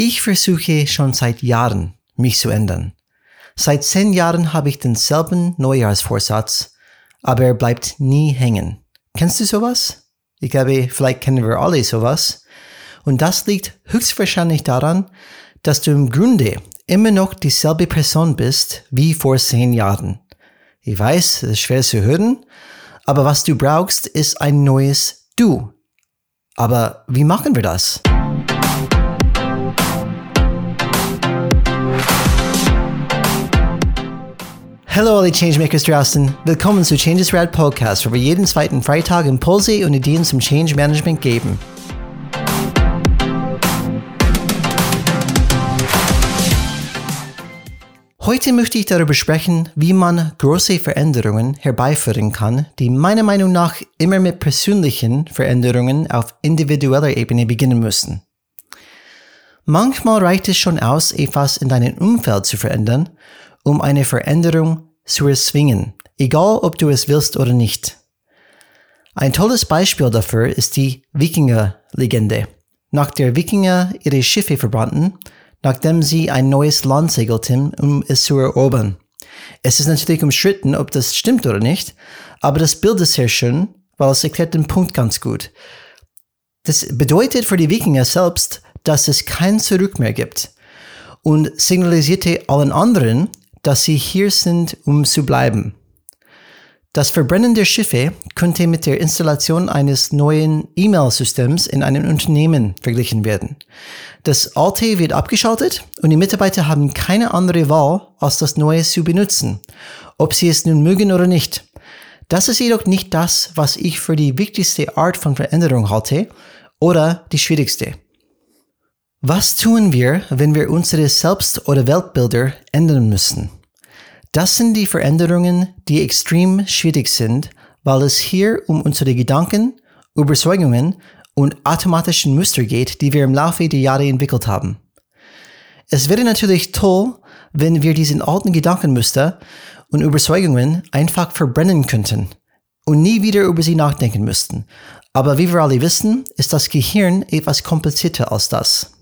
Ich versuche schon seit Jahren, mich zu ändern. Seit zehn Jahren habe ich denselben Neujahrsvorsatz, aber er bleibt nie hängen. Kennst du sowas? Ich glaube, vielleicht kennen wir alle sowas. Und das liegt höchstwahrscheinlich daran, dass du im Grunde immer noch dieselbe Person bist wie vor zehn Jahren. Ich weiß, es ist schwer zu hören, aber was du brauchst, ist ein neues Du. Aber wie machen wir das? Hallo alle Changemakers draußen. Willkommen zu Changes Rad Podcast, wo wir jeden zweiten Freitag Impulse und Ideen zum Change Management geben. Heute möchte ich darüber sprechen, wie man große Veränderungen herbeiführen kann, die meiner Meinung nach immer mit persönlichen Veränderungen auf individueller Ebene beginnen müssen. Manchmal reicht es schon aus, etwas in deinem Umfeld zu verändern, um eine Veränderung zu erzwingen, egal ob du es willst oder nicht. Ein tolles Beispiel dafür ist die Wikinger-Legende. Nach der Wikinger ihre Schiffe verbrannten, nachdem sie ein neues Land segelten, um es zu erobern. Es ist natürlich umstritten, ob das stimmt oder nicht, aber das Bild ist sehr schön, weil es erklärt den Punkt ganz gut. Das bedeutet für die Wikinger selbst, dass es kein Zurück mehr gibt und signalisierte allen anderen, dass sie hier sind, um zu bleiben. Das Verbrennen der Schiffe könnte mit der Installation eines neuen E-Mail-Systems in einem Unternehmen verglichen werden. Das alte wird abgeschaltet und die Mitarbeiter haben keine andere Wahl, als das neue zu benutzen, ob sie es nun mögen oder nicht. Das ist jedoch nicht das, was ich für die wichtigste Art von Veränderung halte oder die schwierigste. Was tun wir, wenn wir unsere Selbst- oder Weltbilder ändern müssen? Das sind die Veränderungen, die extrem schwierig sind, weil es hier um unsere Gedanken, Überzeugungen und automatischen Muster geht, die wir im Laufe der Jahre entwickelt haben. Es wäre natürlich toll, wenn wir diesen alten Gedankenmuster und Überzeugungen einfach verbrennen könnten und nie wieder über sie nachdenken müssten. Aber wie wir alle wissen, ist das Gehirn etwas komplizierter als das.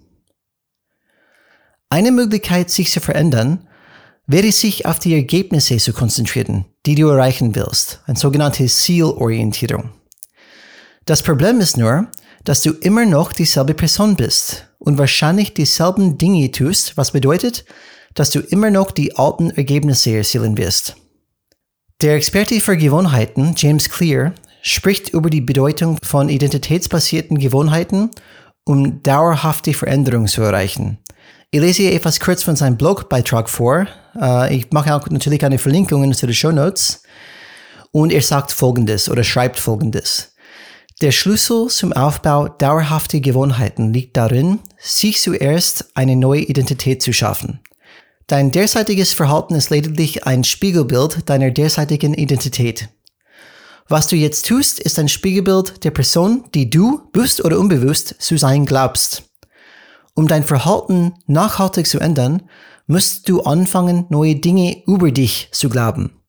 Eine Möglichkeit, sich zu verändern, wäre sich auf die Ergebnisse zu konzentrieren, die du erreichen willst, eine sogenannte Zielorientierung. Das Problem ist nur, dass du immer noch dieselbe Person bist und wahrscheinlich dieselben Dinge tust, was bedeutet, dass du immer noch die alten Ergebnisse erzielen wirst. Der Experte für Gewohnheiten, James Clear, spricht über die Bedeutung von identitätsbasierten Gewohnheiten, um dauerhafte Veränderungen zu erreichen. Ich lese hier etwas kurz von seinem Blogbeitrag vor. Äh, ich mache auch natürlich eine Verlinkung zu den Show Notes. Und er sagt Folgendes oder schreibt Folgendes. Der Schlüssel zum Aufbau dauerhafter Gewohnheiten liegt darin, sich zuerst eine neue Identität zu schaffen. Dein derzeitiges Verhalten ist lediglich ein Spiegelbild deiner derzeitigen Identität. Was du jetzt tust, ist ein Spiegelbild der Person, die du, bewusst oder unbewusst, zu sein glaubst. Um dein Verhalten nachhaltig zu ändern, musst du anfangen, neue Dinge über dich zu glauben.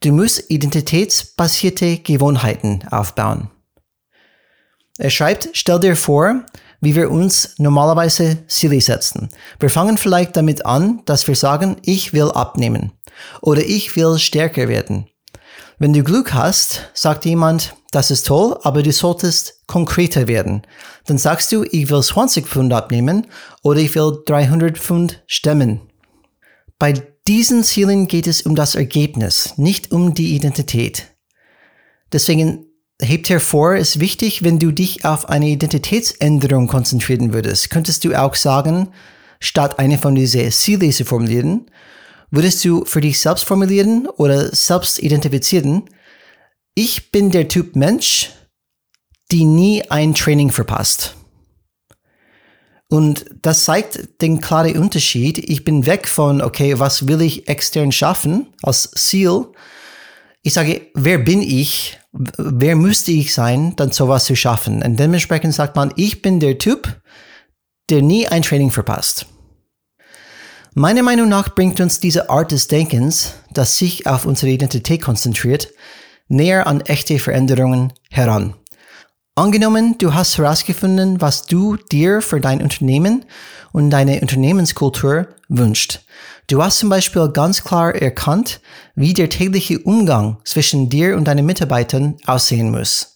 Du musst identitätsbasierte Gewohnheiten aufbauen. Er schreibt, stell dir vor, wie wir uns normalerweise Ziele setzen. Wir fangen vielleicht damit an, dass wir sagen, ich will abnehmen oder ich will stärker werden. Wenn du Glück hast, sagt jemand, das ist toll, aber du solltest konkreter werden. Dann sagst du, ich will 20 Pfund abnehmen oder ich will 300 Pfund stemmen. Bei diesen Zielen geht es um das Ergebnis, nicht um die Identität. Deswegen hebt hervor, ist wichtig, wenn du dich auf eine Identitätsänderung konzentrieren würdest, könntest du auch sagen, statt eine von diesen Zielen zu formulieren, würdest du für dich selbst formulieren oder selbst identifizieren, ich bin der Typ Mensch, die nie ein Training verpasst. Und das zeigt den klaren Unterschied. Ich bin weg von, okay, was will ich extern schaffen als Ziel? Ich sage, wer bin ich? Wer müsste ich sein, dann sowas zu schaffen? Und dementsprechend sagt man, ich bin der Typ, der nie ein Training verpasst. Meiner Meinung nach bringt uns diese Art des Denkens, das sich auf unsere Identität konzentriert, näher an echte Veränderungen heran. Angenommen, du hast herausgefunden, was du dir für dein Unternehmen und deine Unternehmenskultur wünscht. Du hast zum Beispiel ganz klar erkannt, wie der tägliche Umgang zwischen dir und deinen Mitarbeitern aussehen muss.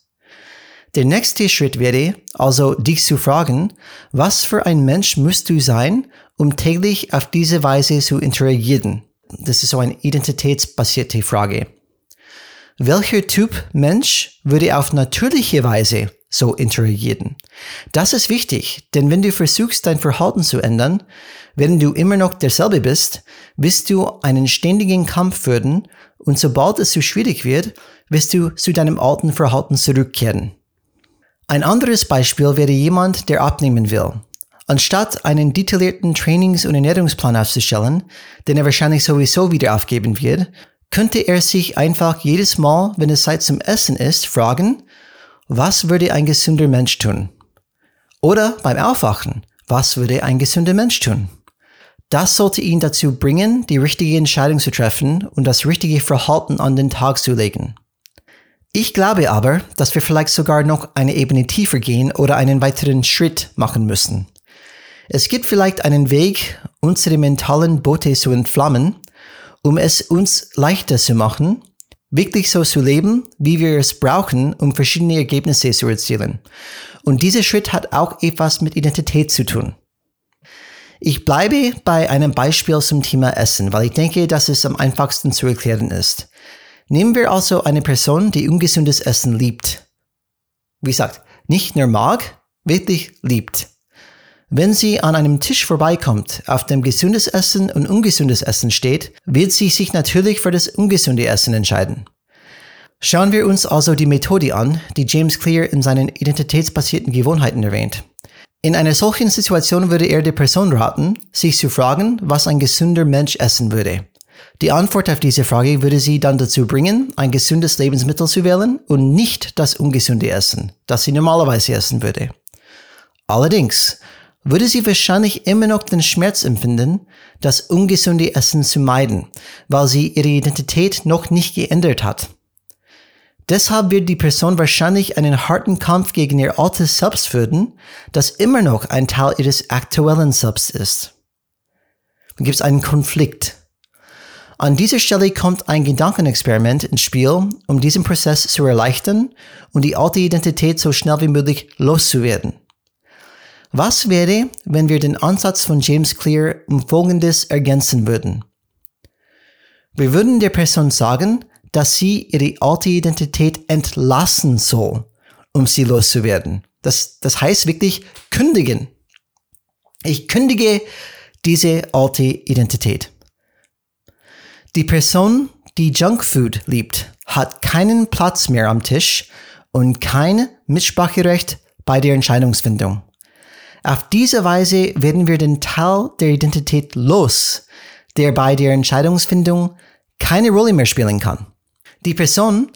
Der nächste Schritt wäre also, dich zu fragen, was für ein Mensch musst du sein, um täglich auf diese Weise zu interagieren. Das ist so eine identitätsbasierte Frage. Welcher Typ Mensch würde auf natürliche Weise so interagieren? Das ist wichtig, denn wenn du versuchst, dein Verhalten zu ändern, während du immer noch derselbe bist, wirst du einen ständigen Kampf führen und sobald es zu schwierig wird, wirst du zu deinem alten Verhalten zurückkehren. Ein anderes Beispiel wäre jemand, der abnehmen will. Anstatt einen detaillierten Trainings- und Ernährungsplan aufzustellen, den er wahrscheinlich sowieso wieder aufgeben wird, könnte er sich einfach jedes Mal, wenn es Zeit zum Essen ist, fragen, was würde ein gesunder Mensch tun? Oder beim Aufwachen, was würde ein gesunder Mensch tun? Das sollte ihn dazu bringen, die richtige Entscheidung zu treffen und das richtige Verhalten an den Tag zu legen. Ich glaube aber, dass wir vielleicht sogar noch eine Ebene tiefer gehen oder einen weiteren Schritt machen müssen. Es gibt vielleicht einen Weg, unsere mentalen Boote zu entflammen, um es uns leichter zu machen, wirklich so zu leben, wie wir es brauchen, um verschiedene Ergebnisse zu erzielen. Und dieser Schritt hat auch etwas mit Identität zu tun. Ich bleibe bei einem Beispiel zum Thema Essen, weil ich denke, dass es am einfachsten zu erklären ist. Nehmen wir also eine Person, die ungesundes Essen liebt. Wie gesagt, nicht nur mag, wirklich liebt. Wenn sie an einem Tisch vorbeikommt, auf dem gesundes Essen und ungesundes Essen steht, wird sie sich natürlich für das ungesunde Essen entscheiden. Schauen wir uns also die Methode an, die James Clear in seinen identitätsbasierten Gewohnheiten erwähnt. In einer solchen Situation würde er der Person raten, sich zu fragen, was ein gesunder Mensch essen würde. Die Antwort auf diese Frage würde sie dann dazu bringen, ein gesundes Lebensmittel zu wählen und nicht das ungesunde Essen, das sie normalerweise essen würde. Allerdings, würde sie wahrscheinlich immer noch den Schmerz empfinden, das ungesunde Essen zu meiden, weil sie ihre Identität noch nicht geändert hat. Deshalb wird die Person wahrscheinlich einen harten Kampf gegen ihr altes Selbst führen, das immer noch ein Teil ihres aktuellen Selbst ist. Dann gibt es einen Konflikt. An dieser Stelle kommt ein Gedankenexperiment ins Spiel, um diesen Prozess zu erleichtern und die alte Identität so schnell wie möglich loszuwerden. Was wäre, wenn wir den Ansatz von James Clear um Folgendes ergänzen würden? Wir würden der Person sagen, dass sie ihre alte Identität entlassen soll, um sie loszuwerden. Das, das heißt wirklich kündigen. Ich kündige diese alte Identität. Die Person, die Junkfood liebt, hat keinen Platz mehr am Tisch und kein Mitspracherecht bei der Entscheidungsfindung. Auf diese Weise werden wir den Teil der Identität los, der bei der Entscheidungsfindung keine Rolle mehr spielen kann. Die Person,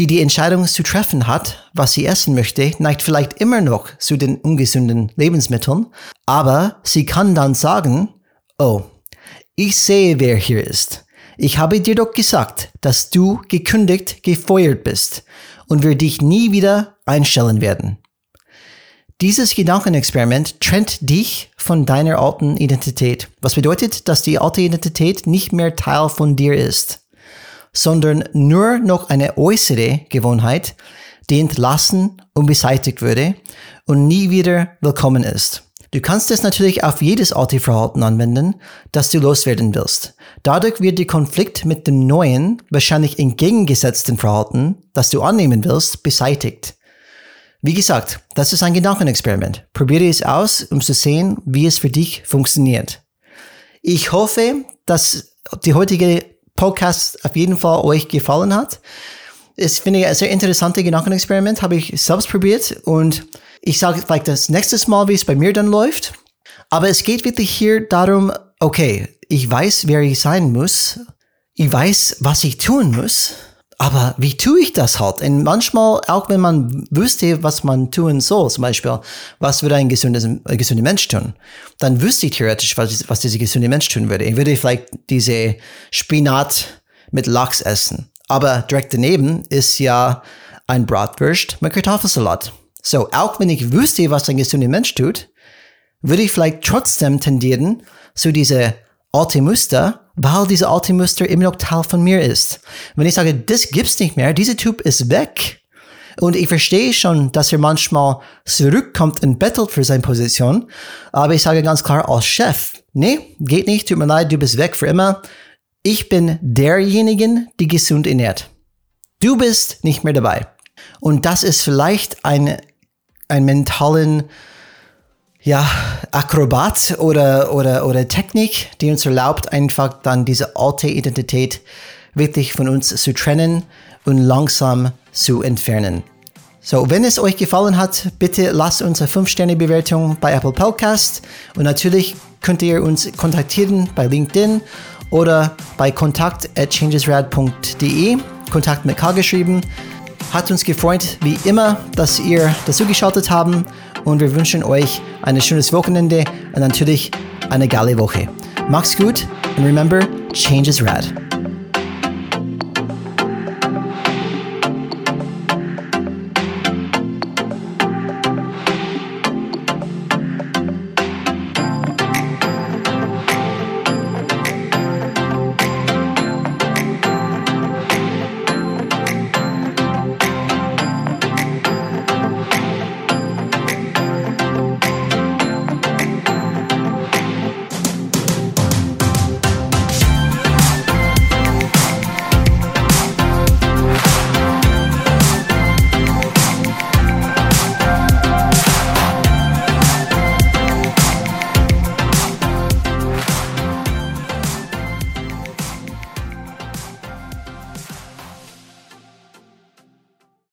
die die Entscheidung zu treffen hat, was sie essen möchte, neigt vielleicht immer noch zu den ungesunden Lebensmitteln, aber sie kann dann sagen, oh, ich sehe, wer hier ist. Ich habe dir doch gesagt, dass du gekündigt, gefeuert bist und wir dich nie wieder einstellen werden. Dieses Gedankenexperiment trennt dich von deiner alten Identität, was bedeutet, dass die alte Identität nicht mehr Teil von dir ist, sondern nur noch eine äußere Gewohnheit, die entlassen und beseitigt würde und nie wieder willkommen ist. Du kannst es natürlich auf jedes alte Verhalten anwenden, das du loswerden willst. Dadurch wird der Konflikt mit dem neuen, wahrscheinlich entgegengesetzten Verhalten, das du annehmen willst, beseitigt. Wie gesagt, das ist ein Gedankenexperiment. Probiere es aus, um zu sehen, wie es für dich funktioniert. Ich hoffe, dass die heutige Podcast auf jeden Fall euch gefallen hat. Es finde ich ein sehr interessantes Gedankenexperiment, habe ich selbst probiert und ich sage vielleicht das nächste Mal, wie es bei mir dann läuft. Aber es geht wirklich hier darum, okay, ich weiß, wer ich sein muss. Ich weiß, was ich tun muss. Aber wie tue ich das halt? Und manchmal, auch wenn man wüsste, was man tun soll, zum Beispiel, was würde ein gesundes, ein gesunder Mensch tun, dann wüsste ich theoretisch, was, was dieser gesunde Mensch tun würde. Ich würde vielleicht diese Spinat mit Lachs essen. Aber direkt daneben ist ja ein Bratwurst mit Kartoffelsalat. So, auch wenn ich wüsste, was ein gesunder Mensch tut, würde ich vielleicht trotzdem tendieren zu diese alte Muster, weil diese alte Muster immer noch Teil von mir ist. Wenn ich sage, das gibt's nicht mehr, dieser Typ ist weg. Und ich verstehe schon, dass er manchmal zurückkommt und bettelt für seine Position. Aber ich sage ganz klar als Chef, nee, geht nicht, tut mir leid, du bist weg für immer. Ich bin derjenige, die gesund ernährt. Du bist nicht mehr dabei. Und das ist vielleicht ein, ein mentalen, ja, Akrobat oder, oder, oder Technik, die uns erlaubt, einfach dann diese alte Identität wirklich von uns zu trennen und langsam zu entfernen. So, wenn es euch gefallen hat, bitte lasst uns eine 5-Sterne-Bewertung bei Apple Podcast und natürlich könnt ihr uns kontaktieren bei LinkedIn oder bei kontakt.changesrad.de, Kontakt mit K geschrieben. Hat uns gefreut, wie immer, dass ihr dazu geschaltet haben und wir wünschen euch ein schönes Wochenende und natürlich eine geile Woche. Macht's gut und remember, change is rad.